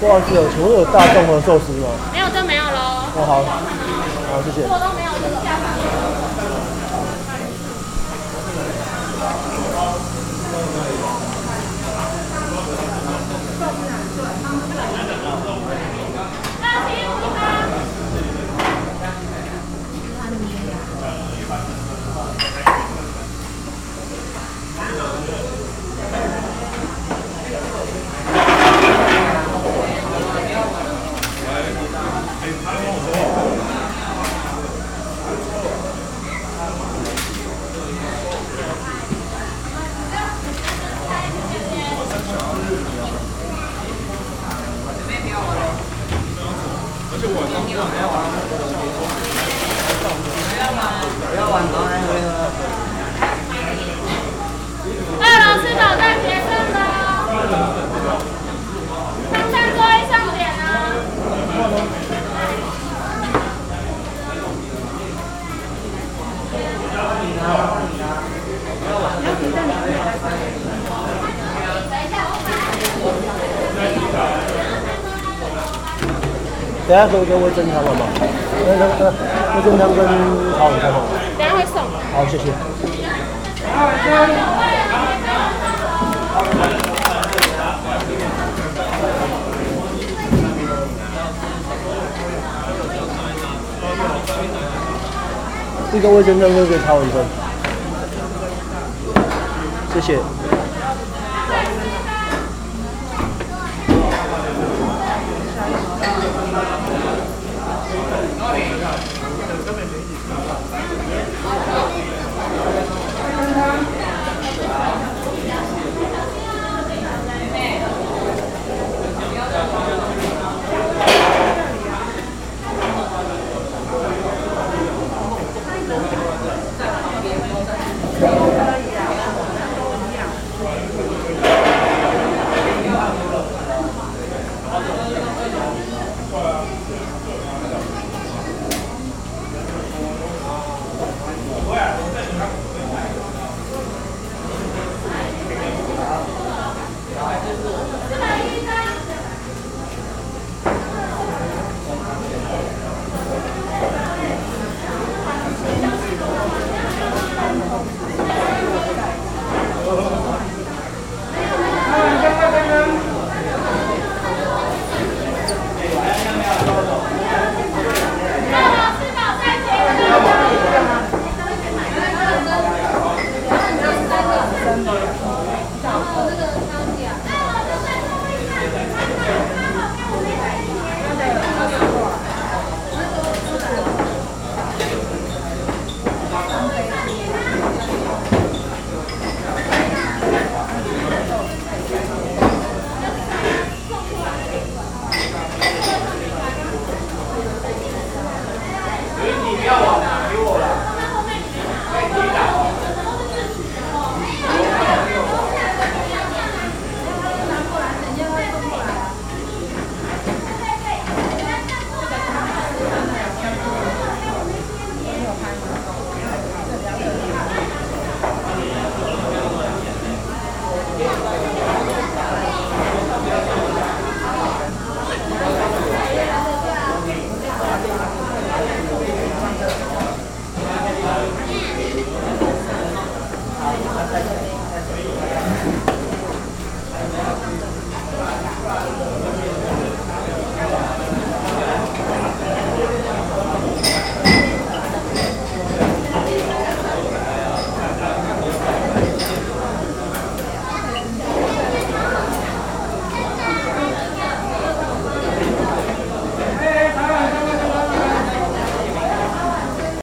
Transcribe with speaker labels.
Speaker 1: 不好意思，请问有大众的寿司吗？
Speaker 2: 没有就没有喽。
Speaker 1: 哦，好，好，谢谢。
Speaker 2: 都没有，就是下二
Speaker 1: 等下可以给我蒸汤了吗？那那那那蒸汤跟炒米饭吗？
Speaker 2: 等一下会送。
Speaker 1: 好，谢谢。一个卫生证，一个炒米饭。谢谢。